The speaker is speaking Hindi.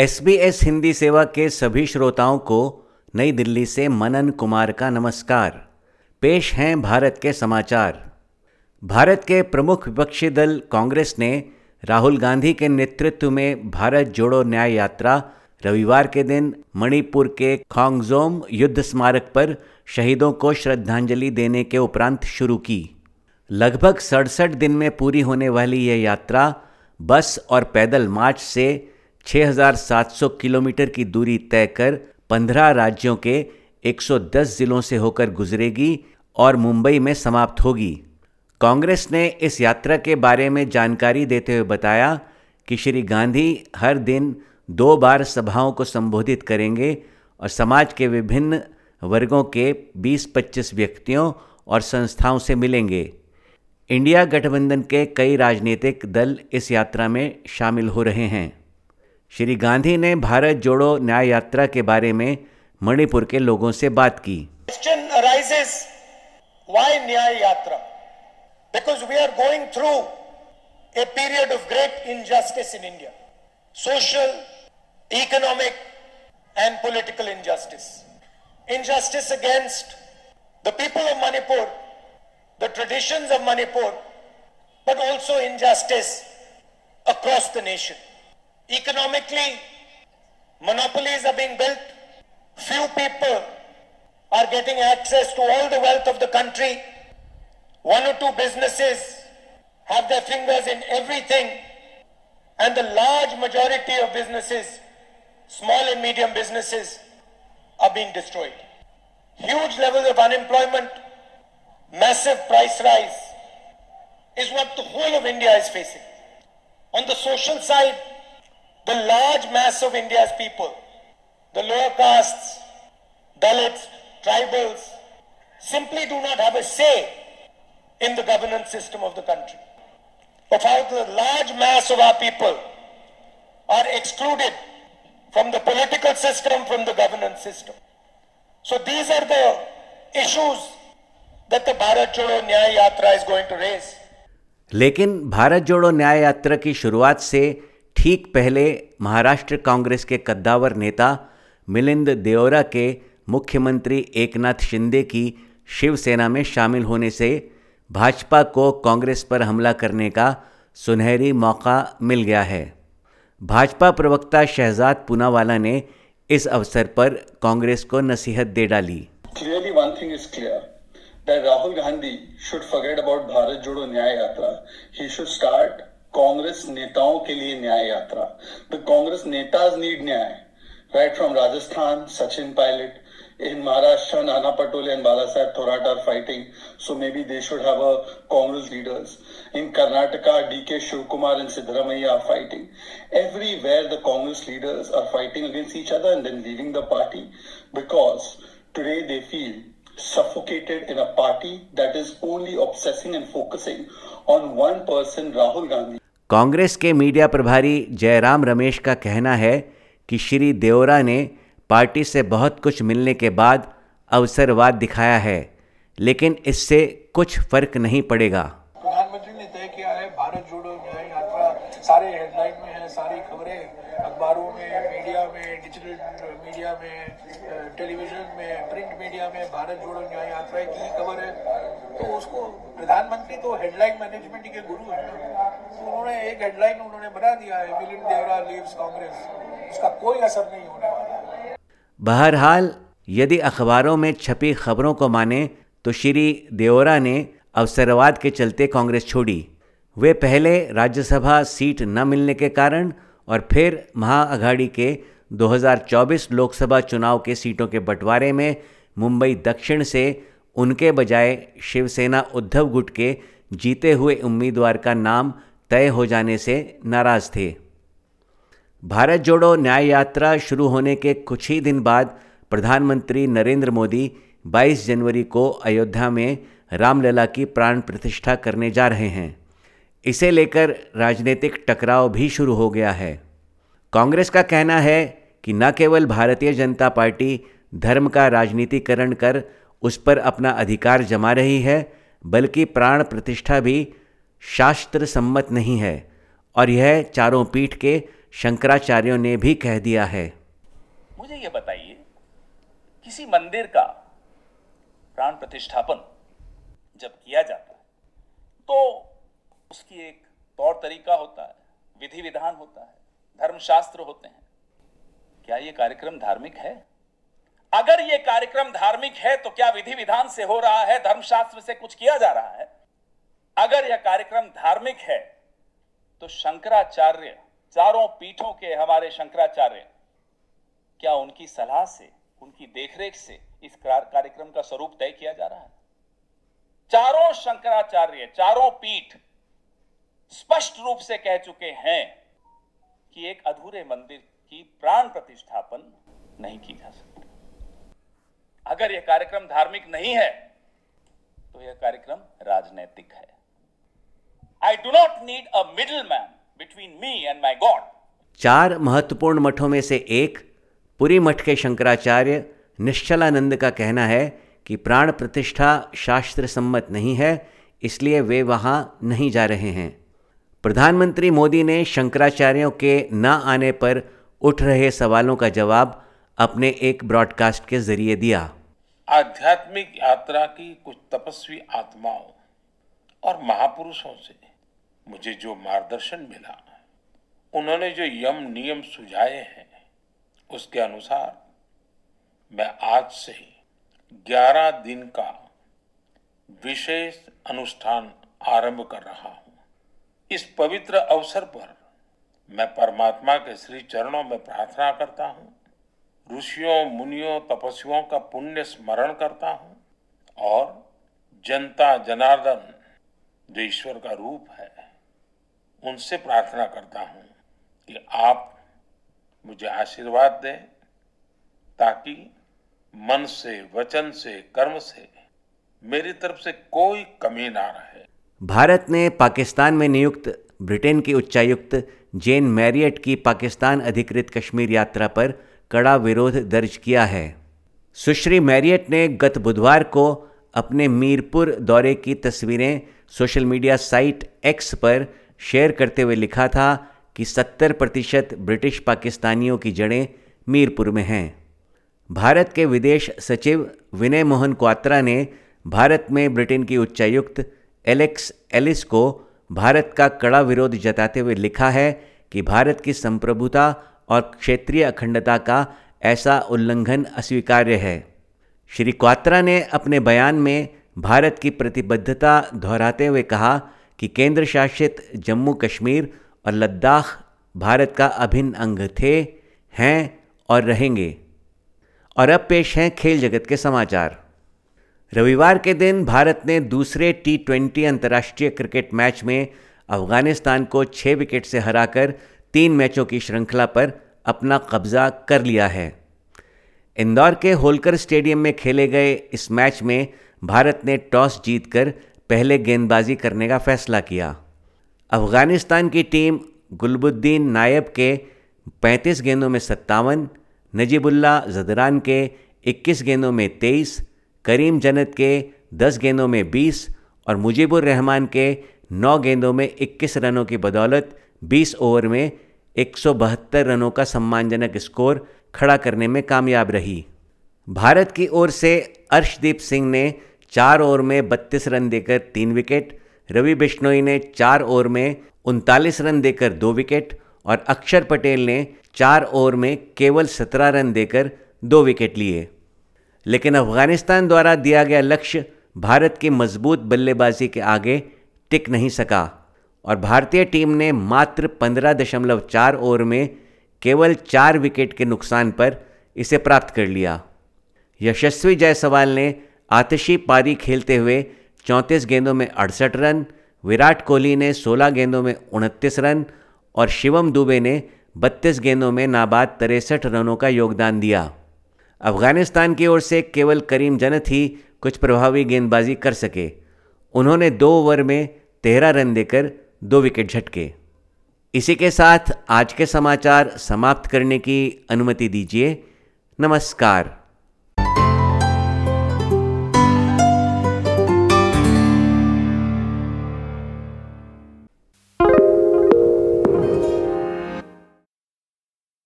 एस बी एस हिंदी सेवा के सभी श्रोताओं को नई दिल्ली से मनन कुमार का नमस्कार। पेश हैं भारत के समाचार। भारत के प्रमुख विपक्षी दल कांग्रेस ने राहुल गांधी के नेतृत्व में भारत जोड़ो न्याय यात्रा रविवार के दिन मणिपुर के खोंगजोम युद्ध स्मारक पर शहीदों को श्रद्धांजलि देने के उपरांत शुरू की। लगभग सड़सठ दिन में पूरी होने वाली यह यात्रा बस और पैदल मार्च से 6,700 किलोमीटर की दूरी तय कर 15 राज्यों के 110 जिलों से होकर गुजरेगी और मुंबई में समाप्त होगी। कांग्रेस ने इस यात्रा के बारे में जानकारी देते हुए बताया कि श्री गांधी हर दिन दो बार सभाओं को संबोधित करेंगे और समाज के विभिन्न वर्गों के 20-25 व्यक्तियों और संस्थाओं से मिलेंगे। इंडिया गठबंधन के कई राजनीतिक दल इस यात्रा में शामिल हो रहे हैं। श्री गांधी ने भारत जोड़ो न्याय यात्रा के बारे में मणिपुर के लोगों से बात की। Question rises why Nyay Yatra? Because we are going through a period of great injustice in India social economic and political injustice injustice against the people of Manipur the tradition of Manipur but also injustice across the nation Economically, monopolies are being built. Few people are getting access to all the wealth of the country. One or two businesses have their fingers in everything. And the large majority of businesses, small and medium businesses, are being destroyed. Huge levels of unemployment, massive price rise is what the whole of India is facing. On the social side, the large mass of India's people, the lower castes, Dalits, tribals, simply do not have a say in the governance system of the country. Of how the large mass of our people are excluded from the political system, from the governance system. So these are the issues that the Bharat Jodo Nyaya Yatra is going to raise. लेकिन भारत जोड़ो न्याय यात्रा की शुरुआत से ठीक पहले महाराष्ट्र कांग्रेस के कद्दावर नेता मिलिंद देओरा के मुख्यमंत्री एकनाथ शिंदे की शिवसेना में शामिल होने से भाजपा को कांग्रेस पर हमला करने का सुनहरी मौका मिल गया है भाजपा प्रवक्ता शहजाद पूनावाला ने इस अवसर पर कांग्रेस को नसीहत दे डाली Clearly, one thing is clear that Rahul Gandhi should forget about Bharat Jodo Nyaya Yatra. He should start Congress नेताओं के लिए Nyay Yatra. The Congress netas need nyay. Right from Rajasthan, Sachin Pilot in Maharashtra, Nana Patole and Bala Saheb Thorat are fighting so maybe they Congress leaders in Karnataka D K Shivakumar and Siddaramaiah are fighting everywhere the Congress leaders are fighting against each other and leaving the party because today they feel suffocated in a party that is only obsessing and focusing on one person Rahul Gandhi Congress के मीडिया प्रभारी जयराम रमेश का कहना है कि श्री देओरा ने पार्टी से बहुत कुछ मिलने के बाद अवसरवाद दिखाया है, लेकिन इससे कुछ फ़र्क नहीं पड़ेगा। प्रधानमंत्री ने तय किया है, भारत जोड़ो, न्याय यात्रा, सारे हेडलाइन में है, सारी खबरें। अखबारों में, मीडिया में डिजिटल मीडिया में टेलीविज़न में प्रिंट मीडिया में, भारत जोड़ो न्याय यात्रा की खबर है। तो उसको प्रधानमंत्री तो हेडलाइन मैनेजमेंट के गुरु है ना। तो उन्होंने एक हेडलाइन उन्होंने बना दिया है मिलिंद देवरा लीव्स कांग्रेस उसका कोई असर नहीं होने वाला बहरहाल, यदि अखबारों में छपी खबरों को माने तो श्री देओरा ने अवसरवाद के चलते कांग्रेस छोड़ी। वे पहले राज्यसभा सीट न मिलने के कारण और फिर महाअघाड़ी के 2024 लोकसभा चुनाव के सीटों के बंटवारे में मुंबई दक्षिण से उनके बजाय शिवसेना उद्धव गुट के जीते हुए उम्मीदवार का नाम तय हो जाने से नाराज़ थे। भारत जोड़ो न्याय यात्रा शुरू होने के कुछ ही दिन बाद प्रधानमंत्री नरेंद्र मोदी 22 जनवरी को अयोध्या में रामलला की प्राण प्रतिष्ठा करने जा रहे हैं। इसे लेकर राजनीतिक टकराव भी शुरू हो गया है। कांग्रेस का कहना है कि न केवल भारतीय जनता पार्टी धर्म का राजनीतिकरण कर उस पर अपना अधिकार जमा रही है, बल्कि प्राण प्रतिष्ठा भी शास्त्र सम्मत नहीं है, और यह चारों पीठ के शंकराचार्यों ने भी कह दिया है। मुझे ये बताइए, किसी मंदिर का प्राण प्रतिष्ठापन जब किया जाता है तो उसकी एक तौर तरीका होता है विधि विधान होता है, धर्मशास्त्र होते हैं। क्या ये कार्यक्रम धार्मिक है? अगर ये कार्यक्रम धार्मिक है तो क्या विधि विधान से हो रहा है, धर्मशास्त्र से कुछ किया जा रहा है? अगर यह कार्यक्रम धार्मिक है तो शंकराचार्य, चारों पीठों के हमारे शंकराचार्य, क्या उनकी सलाह से, उनकी देखरेख से इस कार्यक्रम का स्वरूप तय किया जा रहा है? चारों शंकराचार्य, चारों पीठ स्पष्ट रूप से कह चुके हैं कि एक अधूरे मंदिर की प्राण प्रतिष्ठापन नहीं की जा सकती। अगर यह कार्यक्रम धार्मिक नहीं है तो यह कार्यक्रम राजनैतिक है। I do not need a middle man between me and my god चार महत्वपूर्ण मठों में से एक, पुरी मठ के शंकराचार्य निश्चलानंद का कहना है कि प्राण प्रतिष्ठा शास्त्र सम्मत नहीं है, इसलिए वे वहाँ नहीं जा रहे हैं। प्रधानमंत्री मोदी ने शंकराचार्यों के न आने पर उठ रहे सवालों का जवाब अपने एक ब्रॉडकास्ट के ज़रिए दिया। आध्यात्मिक यात्रा की कुछ तपस्वी आत्माओं और महापुरुषों से मुझे जो मार्गदर्शन मिला, उन्होंने जो यम नियम सुझाए हैं, उसके अनुसार मैं आज से ही ग्यारह दिन का विशेष अनुष्ठान आरंभ कर रहा हूँ। इस पवित्र अवसर पर मैं परमात्मा के श्री चरणों में प्रार्थना करता हूँ। ऋषियों, मुनियों, तपस्वियों का पुण्य स्मरण करता हूँ और जनता, जनार्दन जो ईश्वर का रूप है, उनसे प्रार्थना करता हूँ कि आप मुझे आशीर्वाद दें ताकि मन से, वचन से, कर्म से मेरी तरफ़ से कोई कमी ना रहे। भारत ने पाकिस्तान में नियुक्त ब्रिटेन की उच्चायुक्त जेन मैरियट की पाकिस्तान अधिकृत कश्मीर यात्रा पर कड़ा विरोध दर्ज किया है। सुश्री मैरियट ने गत बुधवार को अपने मीरपुर दौरे की तस्वीरें सोशल मीडिया साइट एक्स पर शेयर करते हुए लिखा था कि 70 प्रतिशत ब्रिटिश पाकिस्तानियों की जड़ें मीरपुर में हैं। भारत के विदेश सचिव विनय मोहन क्वात्रा ने भारत में ब्रिटेन की उच्चायुक्त एलेक्स एलिस को भारत का कड़ा विरोध जताते हुए लिखा है कि भारत की संप्रभुता और क्षेत्रीय अखंडता का ऐसा उल्लंघन अस्वीकार्य है। श्री क्वात्रा ने अपने बयान में भारत की प्रतिबद्धता दोहराते हुए कहा कि केंद्र शासित जम्मू कश्मीर और लद्दाख भारत का अभिन्न अंग थे, हैं और रहेंगे। और अब पेश हैं खेल जगत के समाचार। रविवार के दिन भारत ने दूसरे टी ट्वेंटी अंतर्राष्ट्रीय क्रिकेट मैच में अफ़गानिस्तान को छः विकेट से हराकर तीन मैचों की श्रृंखला पर अपना कब्जा कर लिया है। इंदौर के होलकर स्टेडियम में खेले गए इस मैच में भारत ने टॉस जीतकर पहले गेंदबाजी करने का फैसला किया। अफ़गानिस्तान की टीम गुलबुद्दीन नायब के 35 गेंदों में सत्तावन नजीबुल्ला जदरान के 21 गेंदों में 23, करीम जन्नत के 10 गेंदों में 20 और मुजीबुर रहमान के 9 गेंदों में 21 रनों की बदौलत 20 ओवर में एक सौ बहत्तर रनों का सम्मानजनक स्कोर खड़ा करने में कामयाब रही। भारत की ओर से अर्शदीप सिंह ने चार ओवर में 32 रन देकर तीन विकेट, रवि बिश्नोई ने चार ओवर में उनतालीस रन देकर दो विकेट और अक्षर पटेल ने चार ओवर में केवल सत्रह रन देकर दो विकेट लिए। लेकिन अफ़गानिस्तान द्वारा दिया गया लक्ष्य भारत की मज़बूत बल्लेबाजी के आगे टिक नहीं सका और भारतीय टीम ने मात्र पंद्रह दशमलव चार ओवर में केवल चार विकेट के नुकसान पर इसे प्राप्त कर लिया। यशस्वी जायसवाल ने आतिशी पारी खेलते हुए चौंतीस गेंदों में अड़सठ रन, विराट कोहली ने 16 गेंदों में उनतीस रन और शिवम दुबे ने 32 गेंदों में नाबाद तिरसठ रनों का योगदान दिया। अफ़गानिस्तान की ओर से केवल करीम जनत ही कुछ प्रभावी गेंदबाजी कर सके। उन्होंने दो ओवर में तेरह रन देकर दो विकेट झटके। इसी के साथ आज के समाचार समाप्त करने की अनुमति दीजिए। नमस्कार।